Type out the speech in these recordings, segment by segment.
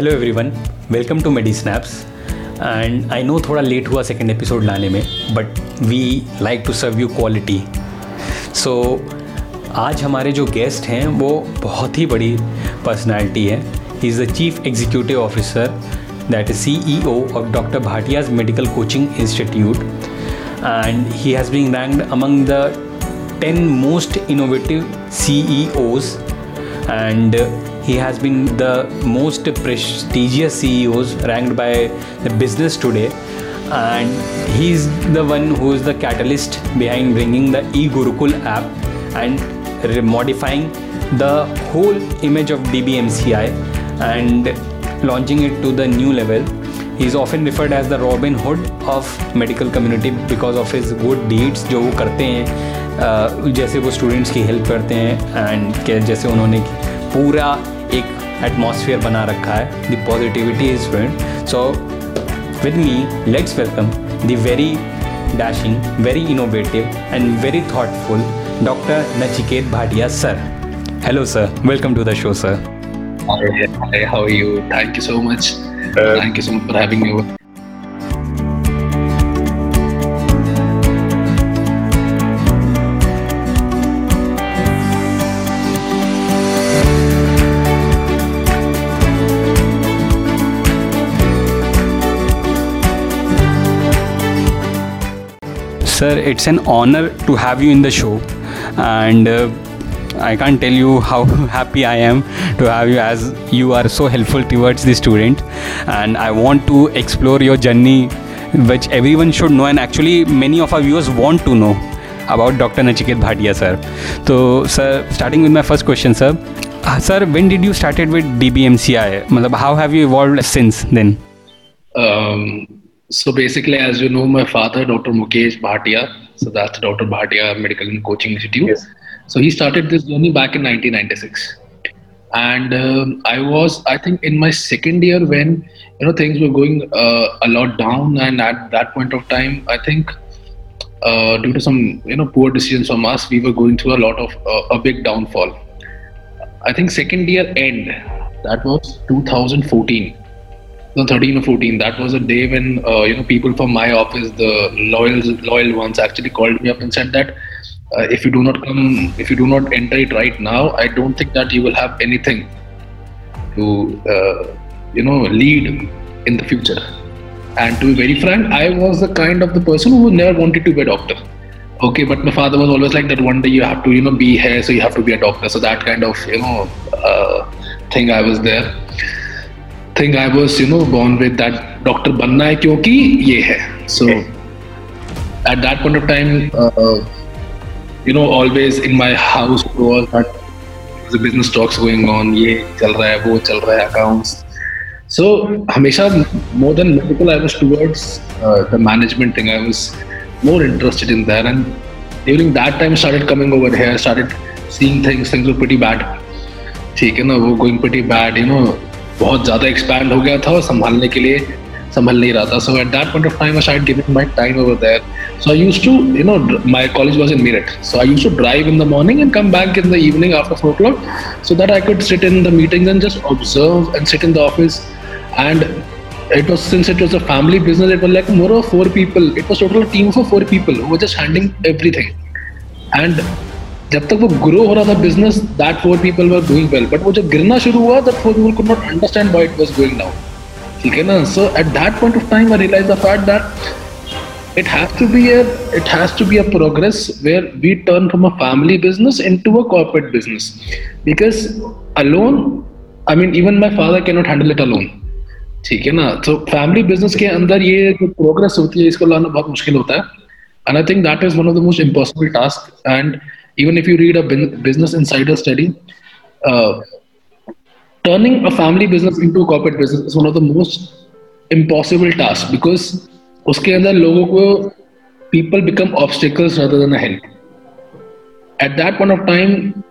Hello everyone welcome to medi snaps and I know थोड़ा late हुआ second episode लाने में but we like to serve you quality so आज हमारे जो गेस्ट हैं वो बहुत ही बड़ी पर्सनालिटी है he is the chief executive officer that is C E O of doctor Bhatia's medical coaching institute and he has been ranked among the ten most innovative C E Os and he has been the most prestigious CEOs ranked by the Business Today. And he is the one who is the catalyst behind bringing the e-Gurukul app and modifying the whole image of DBMCI and launching it to the new level. He is often referred as the Robin Hood of medical community because of his good deeds जो वो करते हैं uh, जैसे वो students की help करते हैं and जैसे उन्होंने पूरा एक एटमॉस्फेयर बना रखा है the positivity is student so with me let's welcome the very dashing very innovative and very thoughtful doctor Nachiket Bhatia sir hello sir welcome to the show sir Hi, hi, how are you? Thank you so much. Thank you so much for having me over. Sir, it's an honor to have you in the show, and uh, I can't tell you how happy I am to have you as you are so helpful towards the student, and I want to explore your journey, which everyone should know, and actually many of our viewers want to know about Dr. Nachiket Bhatia, sir. So, sir, starting with my first question, sir. Uh, sir, when did you started with DBMCI? How have you evolved since then? Um, so basically, as you know, my father, Dr. Mukesh Bhatia, so that's Dr. Bhatia Medical and Coaching Institute. So he started this journey back in 1996. And um, I was, I think, in my second year when you know things were going uh, a lot down, and at that point of time, I think uh, due to some you know poor decisions from us, we were going through a lot of uh, a big downfall. I think second year end, that was 2014 no 13 or 14 that was a day when uh, you know people from my office the loyal loyal ones actually called me up and said that uh, if you do not come if you do not enter it right now i don't think that you will have anything to uh, you know lead in the future. And to be very frank i was the kind of the person who never wanted to be a doctor. Okay but my father was always like that one day you have to you know be here so you have to be a doctor. So that kind of you know uh, thing i was there thing I was you know born with that doctor बनना है क्योंकि ये है so at that point of time you know always in my house was that business talks going on ये चल रहा है वो चल रहा है अकाउंट्स सो हमेशा more than medical I was towards the management thing I was more interested in that and during that time started coming over here started seeing things things were pretty bad ठीक है ना वो going pretty bad you know बहुत ज़्यादा expand हो गया था और संभालने के लिए संभल नहीं रहा था। So at that point of time I शायद giving my time over there so I used to you know my college was in Meerut so I used to drive in the morning and come back in the evening after four clock so that I could sit in the meeting and just observe and sit in the office and it was since it was a family business it was like more of four people it was total team for four people वो just handling handling everything. And जब तक वो grow हो रहा था business that four people were doing well but वो जब गिरना शुरू हुआ that four people could not understand why it was going down ठीक है ना? So at that point of time I realise the fact that it has to be a, it has to be a progress where we turn from a family business into a corporate business. Because alone, i mean, even my father cannot handle it alone. ठीक है ना? तो family business के अंदर ये जो progress होती है, इसको लाना बहुत मुश्किल होता है. And I think that is one of the most impossible task and even if you read a business insider study uh, turning a family business into a corporate business is one of the most impossible tasks because उसके अंदर लोगों को people become obstacles rather than a help at that point of time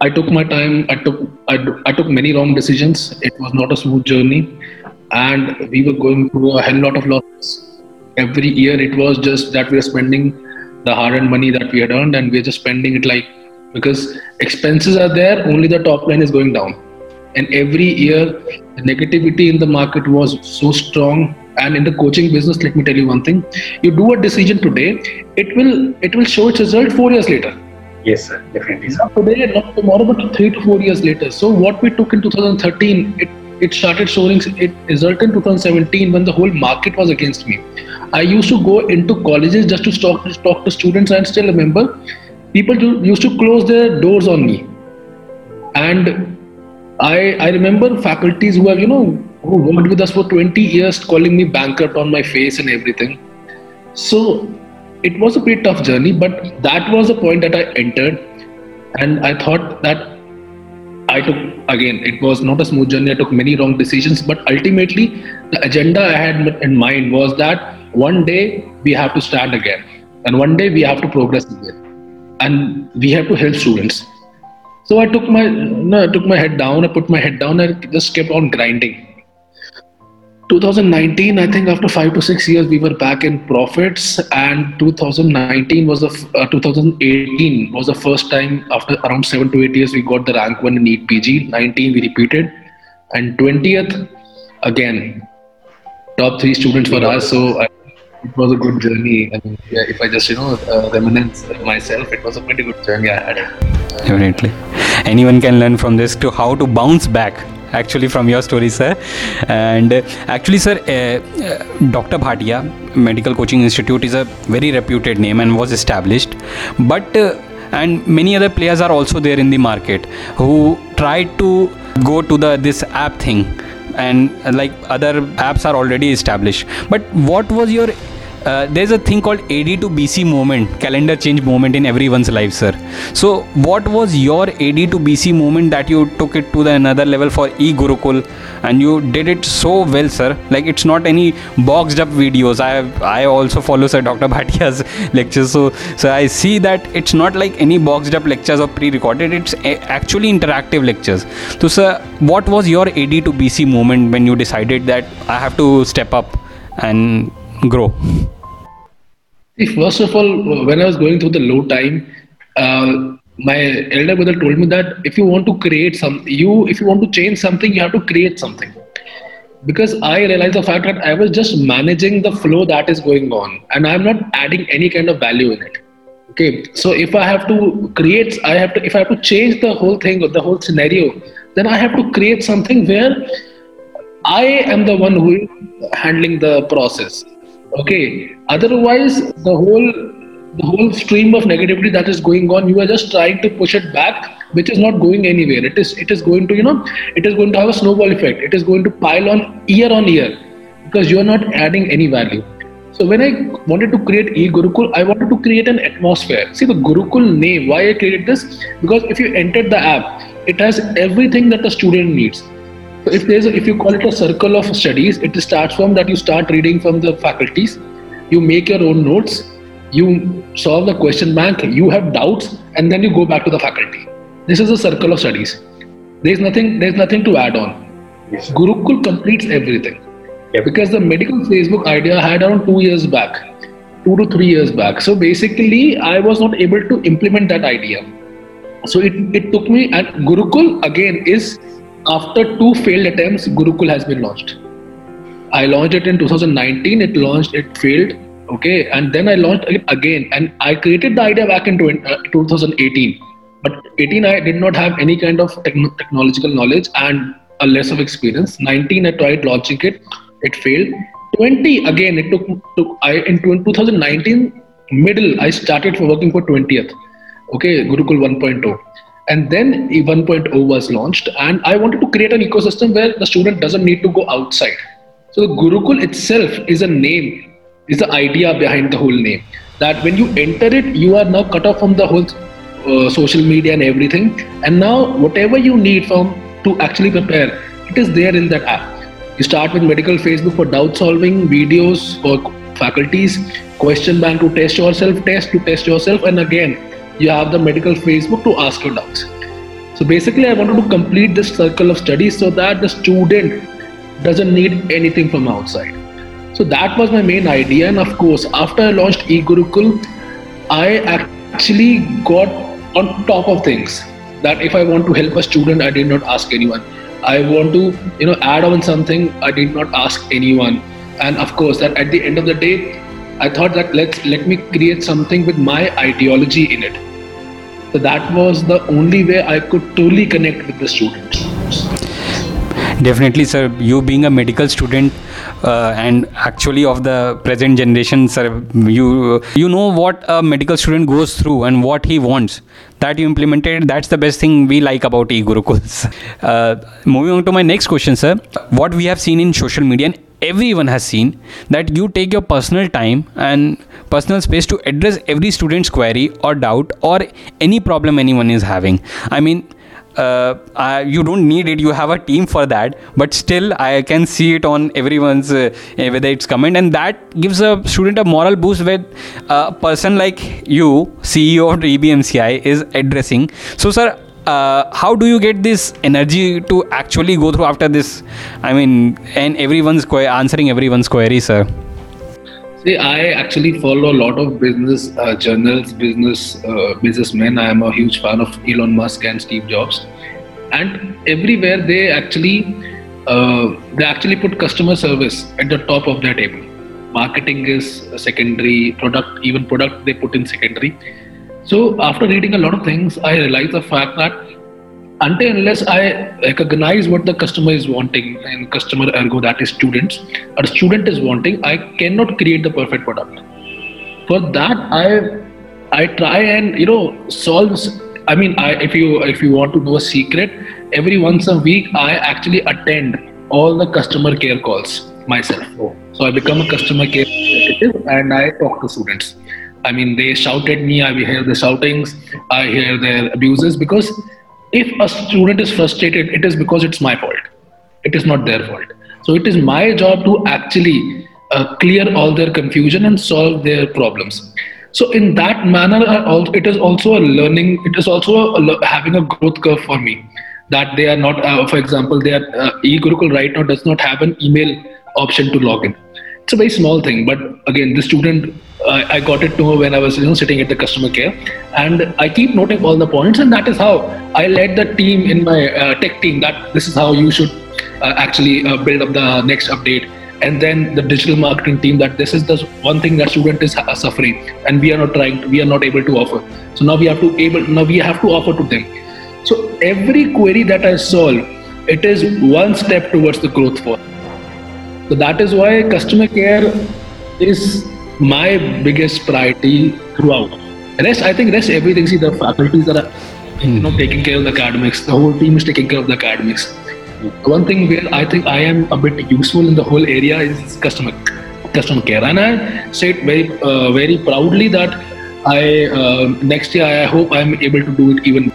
I took my time. I took I, I took many wrong decisions. It was not a smooth journey, and we were going through a hell lot of losses. Every year, it was just that we were spending the hard-earned money that we had earned, and we are just spending it like because expenses are there. Only the top line is going down. and every year the negativity in the market was so strong and in the coaching business let me tell you one thing you do a decision today it will it will show its result 4 years later yes sir definitely sir. not today not tomorrow but 3 to 4 years later so what we took in 2013 it it started showing it resulted in 2017 when the whole market was against me. I used to go into colleges just to talk, to talk to students and still remember people used to close their doors on me. And i i remember faculties who have you know who worked with us for 20 years calling me bankrupt on my face and everything. So it was a pretty tough journey but that was the point that i entered. And i thought that i took again it was not a smooth journey. I took many wrong decisions but ultimately the agenda i had in mind was that one day we have to stand again and one day we have to progress again and we have to help students. So i took my no, i took my head down i put my head down and just kept on grinding 2019 i think after 5 to 6 years we were back in profits. And 2019 was the uh, 2018 was the first time after around 7 to 8 years we got the rank 1 in NEET PG 19 we repeated. And 20th again top 3 students for us. So I, it was a good journey. And yeah, if i just you know uh, reminisce myself it was a pretty good journey i had. Definitely. Anyone can learn from this to how to bounce back actually from your story sir. And uh, actually sir uh, uh, dr bhatia medical coaching institute is a very reputed name and was established. But and many other players are also there in the market who tried to go to the this app thing. And like other apps are already established. But what was your uh, there's a thing called AD to BC moment, calendar change moment in everyone's life, sir. So, what was your AD to BC moment that you took it to the another level for e Gurukul, and you did it so well, sir? Like it's not any boxed up videos. I I also follow Sir Dr. Bhatia's lectures, so so I see that it's not like any boxed up lectures or pre-recorded. It's actually interactive lectures. So, sir, what was your AD to BC moment when you decided that I have to step up and grow? First of all, when I was going through the low time, uh, my elder brother told me that if you want to create some, you if you want to change something, you have to create something. Because I realized the fact that I was just managing the flow that is going on, and I'm not adding any kind of value in it. Okay, so if I have to create, I have to if I have to change the whole thing or the whole scenario, then I have to create something where I am the one who is handling the process okay otherwise the whole the whole stream of negativity that is going on you are just trying to push it back which is not going anywhere. It is it is going to you know it is going to have a snowball effect. It is going to pile on year on year because you are not adding any value. So when i wanted to create e-gurukul i wanted to create an atmosphere. See the gurukul name why i created this? Because if you entered the app it has everything that the student needs so if there's a, if you call it a circle of studies, it starts from that you start reading from the faculties, you make your own notes, you solve the question bank, you have doubts, and then you go back to the faculty. This is a circle of studies. There's nothing there's nothing to add on. Yes. Gurukul completes everything. Yep. Because the medical Facebook idea I had around two years back, two to three years back. So basically, I was not able to implement that idea. So it, it took me, and Gurukul again is after two failed attempts, Gurukul has been launched. I launched it in 2019. It launched, it failed. Okay, and then I launched it again, and I created the idea back in 2018. Uh, but 18, I did not have any kind of technological knowledge and a less of experience. 19, I tried launching it. It failed. 20, again, it took. took I in 2019 middle, I started for working for 20th. Okay, Gurukul 1.0 and then 1.0 was launched and i wanted to create an ecosystem where the student doesn't need to go outside. So the gurukul itself is a name is the idea behind the whole name. That when you enter it you are now cut off from the whole uh, social media and everything. And now whatever you need from to actually prepare it is there in that app. You start with medical facebook for doubt solving videos for faculties question bank to test yourself test to test yourself and again you have the medical Facebook to ask your doubts. So basically, I wanted to complete this circle of studies so that the student doesn't need anything from outside. So that was my main idea. And of course, after I launched eGurukul, I actually got on top of things that if I want to help a student, I did not ask anyone. I want to, you know, add on something. I did not ask anyone, and of course, that at the end of the day, I thought that let's let me create something with my ideology in it. So that was the only way I could totally connect with the students. Definitely, sir. You being a medical student uh, and actually of the present generation, sir, you you know what a medical student goes through and what he wants. That you implemented. That's the best thing we like about e-Gurukuls. Uh, moving on to my next question, sir. What we have seen in social media and everyone has seen that you take your personal time and personal space to address every student's query or doubt or any problem anyone is having. I mean uh, you don't need it you have a team for that but still i can see it on everyone's uh, whether it's comment and that gives a student a moral boost when a person like you ceo of dbmci is addressing so sir uh, how do you get this energy to actually go through after this i mean and everyone's answering everyone's query sir See, I actually follow a lot of business uh, journals, business uh, businessmen. I am a huge fan of Elon Musk and Steve Jobs, and everywhere they actually uh, they actually put customer service at the top of their table. Marketing is secondary, product even product they put in secondary. So after reading a lot of things, I realized the fact that until unless I recognize what the customer is wanting and customer ergo that is students or student is wanting, I cannot create the perfect product. For that, I I try and you know solve. I mean, I, if you if you want to know a secret, every once a week I actually attend all the customer care calls myself. Oh. So I become a customer care executive and I talk to students. I mean, they shout at me. I hear the shoutings. I hear their abuses because if a student is frustrated, it is because it's my fault. It is not their fault. So it is my job to actually uh, clear all their confusion and solve their problems. So in that manner, it is also a learning. It is also a, having a growth curve for me. That they are not, uh, for example, they are uh, eGurukul right now does not have an email option to log in. It's a very small thing, but again, the student I, I got it to know when I was you know sitting at the customer care, and I keep noting all the points, and that is how I led the team in my uh, tech team that this is how you should uh, actually uh, build up the next update, and then the digital marketing team that this is the one thing that student is uh, suffering, and we are not trying, to, we are not able to offer. So now we have to able now we have to offer to them. So every query that I solve, it is one step towards the growth for. So that is why customer care is my biggest priority throughout. Rest, I think rest everything. See, the faculties that are you know taking care of the academics. The whole team is taking care of the academics. One thing where I think I am a bit useful in the whole area is customer customer care, and I say it very uh, very proudly that I uh, next year I hope I am able to do it even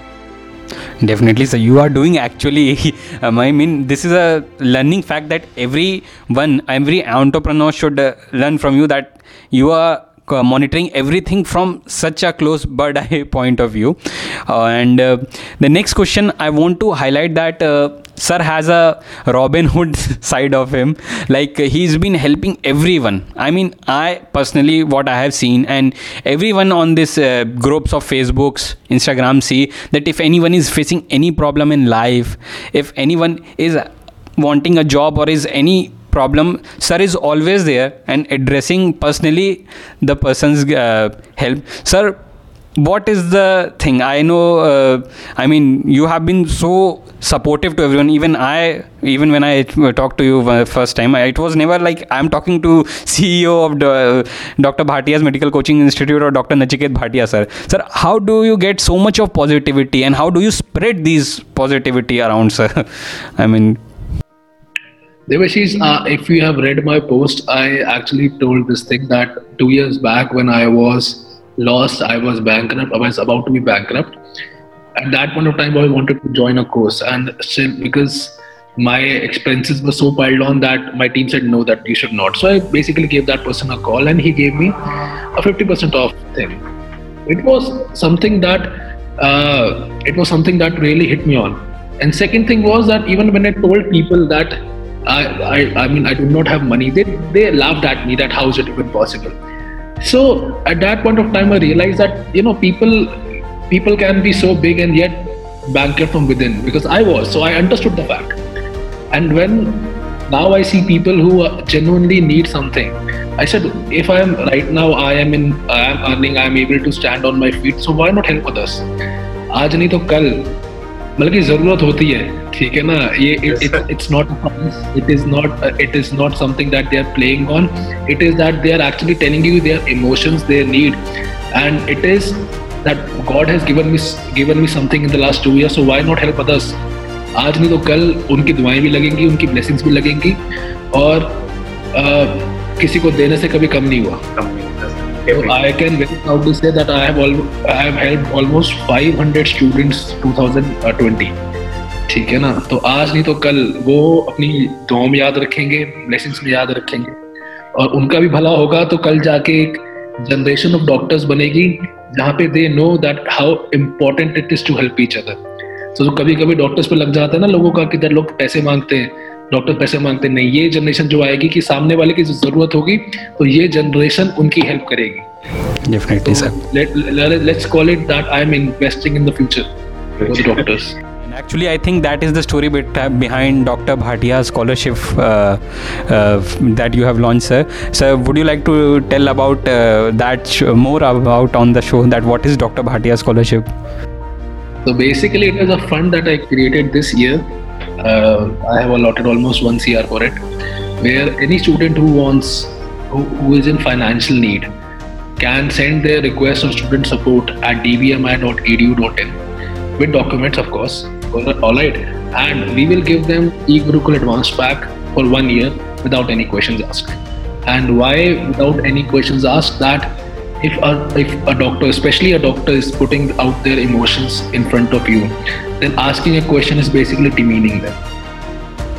definitely so you are doing actually um, i mean this is a learning fact that everyone every entrepreneur should uh, learn from you that you are monitoring everything from such a close bird eye point of view. Uh, and uh, the next question i want to highlight that uh, sir has a robin hood side of him. Like he's been helping everyone. I mean i personally what i have seen and everyone on this uh, groups of facebooks instagram see that if anyone is facing any problem in life if anyone is wanting a job or is any problem sir is always there and addressing personally the person's uh, help. Sir what is the thing? I know uh, i mean you have been so supportive to everyone. Even i even when i talked to you first time it was never like i'm talking to ceo of the, dr bhatia's medical coaching institute or dr nachiket bhatia sir. Sir how do you get so much of positivity and how do you spread these positivity around sir? I mean Devashish, uh, if you have read my post, I actually told this thing that two years back when I was lost. I was bankrupt. I was about to be bankrupt. At that point of time, I wanted to join a course, and because my expenses were so piled on that my team said no, that you should not. So I basically gave that person a call, and he gave me a fifty percent off thing. It was something that uh, it was something that really hit me on. And second thing was that even when I told people that I, I, I mean I do not have money, they they laughed at me that how is it even possible? So at that point of time, I realized that you know people people can be so big and yet bankrupt from within because I was. So I understood the fact. And when now I see people who genuinely need something, I said, if I am right now, I am in, I am earning, I am able to stand on my feet. So why not help others? आज नहीं तो कल मतलब की जरूरत होती है ठीक है ना? ये it's not it is not it is not something that they are playing on it is that they are actually telling you their emotions their need and it is that God has given me given me something in the last two year so why not help others आज नहीं तो कल उनकी दुआएँ भी लगेंगी उनकी blessings भी लगेंगी और uh, किसी को देने से कभी कम नहीं हुआ। I can very proud to say that I have I have help almost 500 students 2020 ठीक है ना? तो आज नहीं तो कल वो अपनी दुआओं में याद रखेंगे ब्लेसिंग्स में याद रखेंगे। और उनका भी भला होगा तो कल जाके एक जनरेशन ऑफ़ डॉक्टर्स बनेगी जहाँ पे they know that how important it is to help each other तो कभी कभी डॉक्टर्स पे लग जाता है ना लोगों का कि लोग पैसे मांगते हैं डॉक्टर पैसे मांगते नहीं ये जनरेशन जो आएगी कि सामने वाले की ज़रूरत होगी तो ये जनरेशन उनकी हेल्प करेगी। Definitely sir let's call it that I am investing in the future doctors actually i think that is the story uh, behind dr bhatia's scholarship uh, uh, that you have launched sir. So would you like to tell about that more about on the show that what is dr bhatia's scholarship? So basically it is a fund that i created this year. I have allotted almost one cr for it where any student who wants who, who is in financial need can send their request of student support at dbmi.edu.in with documents of course all right and we will give them e-gurukul advanced pack for one year without any questions asked and why without any questions asked that if a, if a doctor especially a doctor is putting out their emotions in front of you then asking a question is basically demeaning them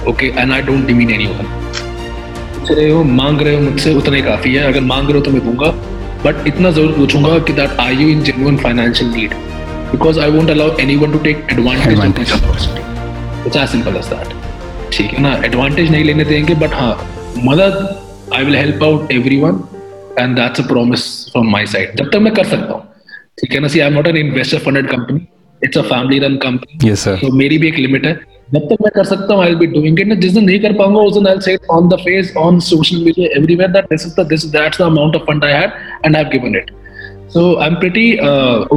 okay and i don't demean anyone रहे हो मांग रहे हो मुझसे उतना ही काफी है अगर मांग रहे हो तो मैं दूंगा बट इतना जरूर पूछूंगा कि that are you in genuine financial need because I won't allow anyone to take advantage, advantage. of my opportunity. It's as simple as that. ठीक है ना एडवांटेज नहीं लेने देंगे बट हाँ मदद I will help out every one and that's a promise from my side जब तक मैं कर सकता हूँ ठीक है ना see I am not an investor funded company it's a family run company yes sir तो मेरी भी एक लिमिट है जब तक मैं कर सकता हूँ I will be doing it जिस दिन नहीं कर पाऊंगा उस दिन I say on the face on social media everywhere that this is the this that's the amount of fund I had and I have given it so I am pretty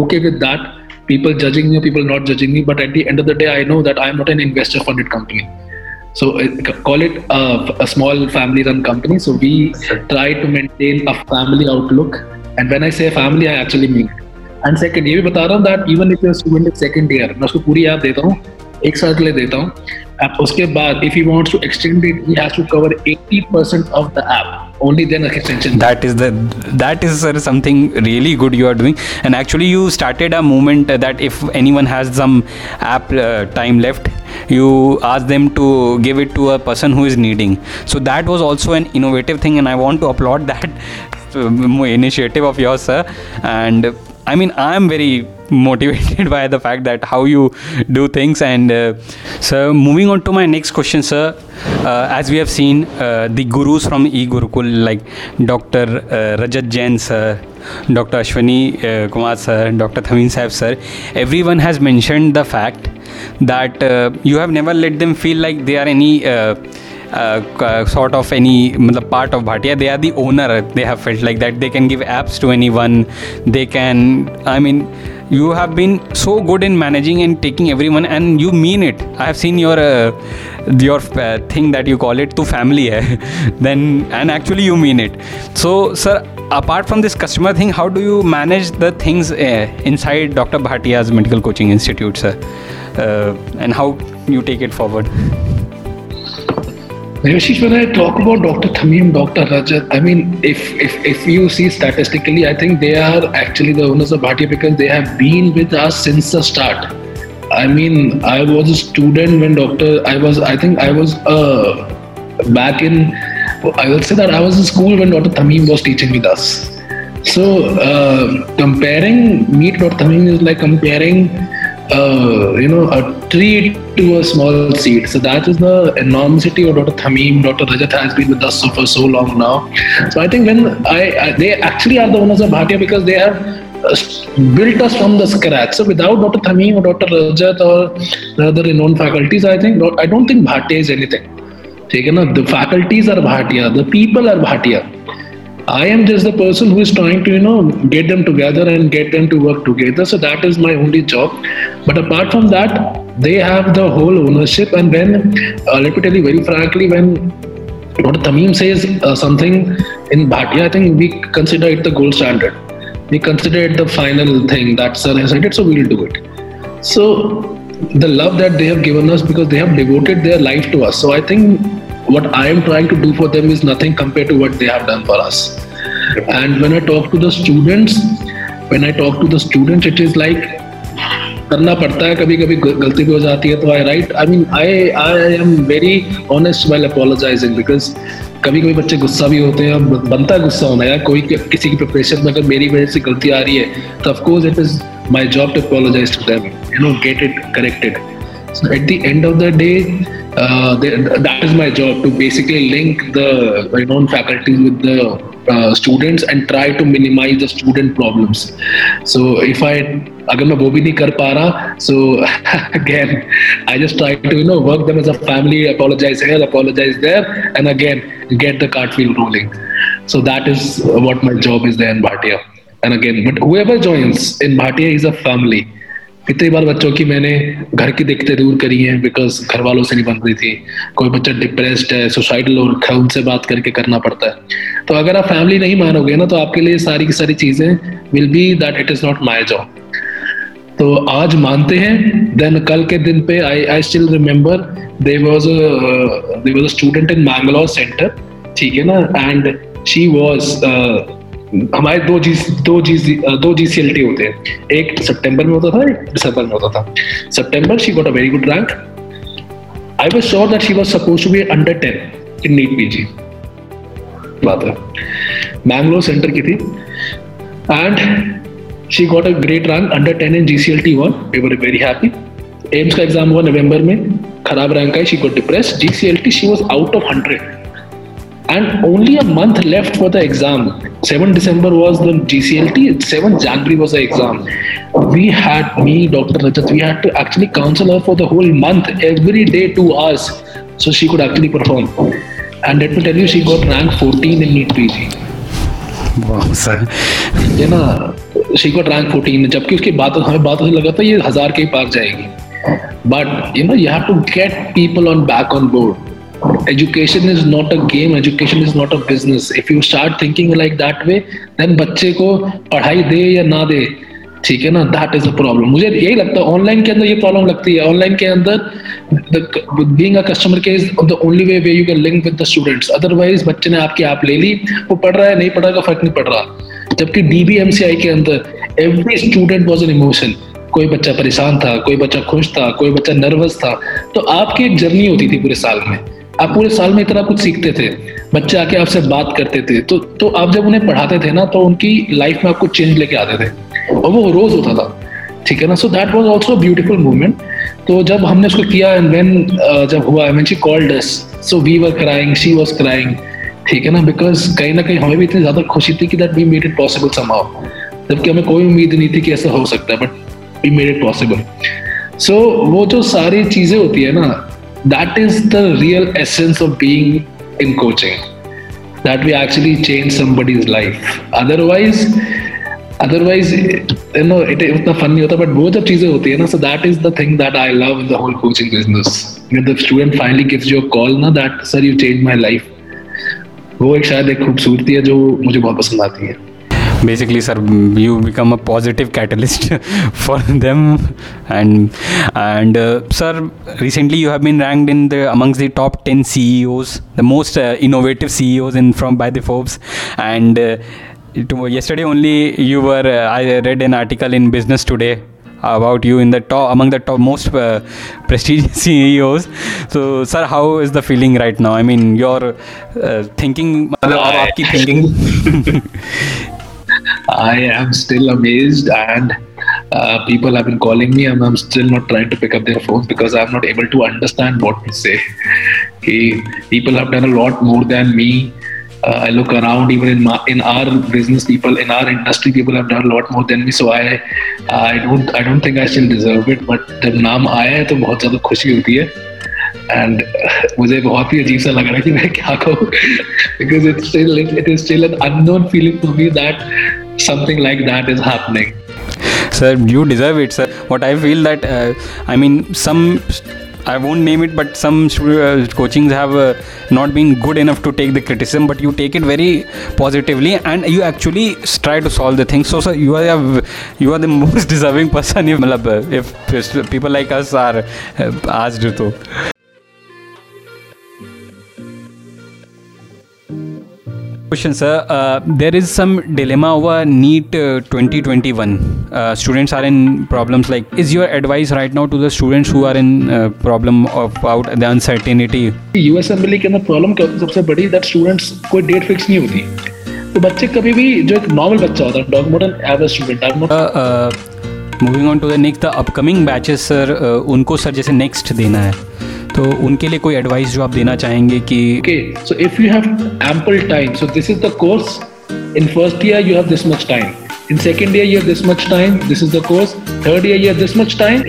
okay with that people judging me or people not judging me but at the end of the day i know that i'm not an investor funded company so uh, call it a, a small family run company so we try to maintain a family outlook and when i say family i actually mean it and second ये भी बता रहा हूँ that even if student in second year मैं उसको पूरी app देता हूँ एक साल के लिए देता हूँ ऐप उसके बाद if you wants to extend it he has to cover 80% of the app only then extension that is the that is uh, something really good you are doing and actually you started a movement uh, that if anyone has some app uh, time left you ask them to give it to a person who is needing so that was also an innovative thing and i want to applaud that initiative of yours sir and I mean, I'm very motivated by the fact that how you do things. And uh, so, moving on to my next question, sir. Uh, as we have seen, uh, the gurus from E Gurukul, like Dr. Rajat Jain, sir, Dr. Ashwani Kumar, sir, Dr. Thamim Saib, sir, everyone has mentioned the fact that you have never let them feel like they are any. Uh, sort of any part of Bhatia. They are the owner. They have felt like that. They can give apps to anyone. They can. I mean, you have been so good in managing and taking everyone, and you mean it. I have seen your uh, your uh, thing that you call it to family hai. then and actually you mean it. So, sir, apart from this customer thing, how do you manage the things inside Dr. Bhatia's Medical Coaching Institute, sir, and how you take it forward? When I talk about Dr. Thamim, Dr. Rajat, I mean, if, if if you see statistically, I think they are actually the owners of Bhatia because they have been with us since the start. I mean, I was a student when Dr. I was, I think I was uh, back in, I would say that I was in school when Dr. Thamim was teaching with us. So, uh, comparing me to Dr. Thamim is like comparing uh, you know, a tree to a small seed. So that is the enormity of Dr. Thamim. Dr. Rajat has been with us for so long now. So I think when I, I they actually are the owners of Bhatia because they have uh, built us from the scratch. So without Dr. Thamim or Dr. Rajat or the other renowned faculties, I think I don't think Bhatia is anything. The faculties are Bhatia, the people are Bhatia. I am just the person who is trying to, you know, get them together and get them to work together. So that is my only job. But apart from that, they have the whole ownership. And when, uh, let me tell you very frankly, when what Thamim says uh, something in Bhatia, I think we consider it the gold standard. We consider it the final thing that sir has said it, so we'll do it. So the love that they have given us because they have devoted their life to us. So I think what I am trying to do for them is nothing compared to what they have done for us. And when I talk to the students, when I talk to the students, it is like करना पड़ता है कभी कभी गलती भी हो जाती है तो I right I mean I I am very honest well apologising because कभी कभी बच्चे गुस्सा भी होते हैं बनता है गुस्सा होना यार कोई किसी की प्रिपरेशन में अगर मेरी वजह से गलती आ रही है तो of course it is my job to apologise to them you know get it corrected So at the end of the day, uh, that is my job to basically link the known faculties with the uh, students and try to minimize the student problems. So if I अगर मैं वो भी नहीं कर पा रहा so again I just try to you know work them as a family apologize here apologize there and again get the cart wheel rolling so that is what my job is there in Bhatia and again but whoever joins in Bhatia is a family कितनी बार बच्चों की मैंने घर की दिक्कतें दूर करी हैं बिकॉज़ घर वालों से नहीं बन रही थी। कोई बच्चा डिप्रेस्ड है सुसाइडल हो रखा है, उनसे बात करके करना पड़ता है। तो अगर आप फैमिली नहीं मानोगे ना तो आपके लिए सारी की सारी चीज़ें will be that it is not my job तो आज मानते हैं देन कल के दिन पे I I still remember they was they was a student in Mangalore centre ठीक है ना? एंड शी वाज हमारे दो जी दो जी दो जी सी एल टी होते हैं। एक सितंबर में होता था, एक दिसंबर में होता था। सितंबर she got a very good rank I was sure that she was suppose to be under ten in NEET PG बात है। मैंगलोर सेंटर की थी। And she got a great rank under ten in GCLT one we were very happy AIIMS का exam हुआ नवंबर में। खराब rank I she got depress GCLT she was out of hundred and only a month left for the exam. 7 december was the gclt 7 january was the exam we had me dr rajat we had to actually counsel her for the whole month every day two hours so she could actually perform and let me tell you she got rank 14 in neat pg wow sir ये ना she got rank 14 जबकि उसकी बात हमें बातों से लगा था ये हज़ार के ही पार जाएगी but you know you have to get people on back on board education is not a game, education is not a business. If you start thinking like that way, then बच्चे को पढ़ाई दे या ना दे, ठीक है ना? दैट इज़ अ प्रॉब्लम मुझे यही लगता है ऑनलाइन के अंदर ये प्रॉब्लम लगती है। ऑनलाइन के अंदर being a customer care is the only way way you can link with the students otherwise बच्चे ने आपकी ऐप ले ली, वो पढ़ रहा है, नहीं पढ़ रहा का फ़र्क नहीं पड़ रहा। जबकि डीबीएमसीआई के अंदर every student was an emotion कोई बच्चा परेशान था, कोई बच्चा खुश था, कोई बच्चा नर्वस था। तो आपकी एक जर्नी होती थी पूरे साल में। आप पूरे साल में इतना कुछ सीखते थे, बच्चे आके आपसे बात करते थे तो तो आप जब उन्हें पढ़ाते थे ना तो उनकी लाइफ में आपको चेंज लेके आते थे, और वो रोज होता था, ठीक है ना? So that was also beautiful movement तो जब हमने उसको किया एंड व्हेन जब हुआ when she called us so we were crying she was crying ठीक है ना? बिकॉज़ कहीं ना कहीं हमें भी इतनी ज़्यादा खुशी थी कि that we made it possible somehow जबकि हमें कोई उम्मीद नहीं थी कि ऐसा हो सकता है but we made it possible so वो जो सारी चीज़ें होती है ना that is the real essence of being in coaching that we actually change somebody's life otherwise otherwise you know it इतना fun नहीं होता but वो जब चीजें होती है ना so that is the thing that I love in the whole coaching business when the student finally gives you a call ना that sir you changed my life वो एक शायद एक खूबसूरती है जो मुझे बहुत पसंद आती है basically sir you become a positive catalyst for them and and uh, sir recently you have been ranked in the amongst the top 10 ceos the most uh, innovative ceos in from by the forbes and uh, it, yesterday only you were uh, i read an article in business today about you in the top among the top most uh, prestigious CEOs. So, sir, how is the feeling right now? I mean, your uh, thinking, आपकी thinking. I am still amazed, and uh, people have been calling me, and I'm still not trying to pick up their phones because I'm not able to understand what to say. He, people have done a lot more than me. uh, I look around, even in my, in our business, people in our industry, people have done a lot more than me. So I I don't I don't think I still deserve it. But जब नाम आया है तो बहुत ज़्यादा खुशी होती है एंड मुझे बहुत ही अजीब सा लग रहा है कि मैं क्या कहूँ because it still it is still an unknown feeling to me that something like that is happening sir you deserve it sir what i feel that uh, i mean some I won't name it, but some uh, coachings have uh, not been good enough to take the criticism, but you take it very positively and you actually try to solve the things. So, sir, you are you are the most deserving person if, if people like us are uh, asked to. Question sir there is some dilemma over NEET twenty twenty one students are in problems like is your advice right now to the students who in problem about the uncertainty U S M L E के अंदर problem सबसे बड़ी that students कोई date fix नहीं होती। तो बच्चे कभी भी जो एक नॉर्मल बच्चा होता है डॉगमोट an average student moving on to the next the upcoming batches sir उनको सर जैसे नेक्स्ट देना है। तो उनके लिए कोई एडवाइस जो आप देना चाहेंगे कि okay so if you have ample time so this is the course in first year you have this much time in second year you have this much time this is the course third year you have this much time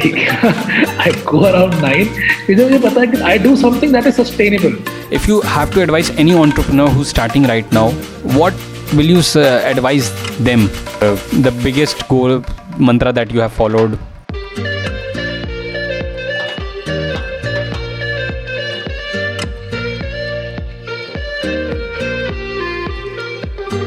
i go around nine मुझे मुझे पता है कि i do something that is sustainable if you have to advise any entrepreneur who's starting right now what will you uh, advise them uh, the biggest goal mantra that you have followed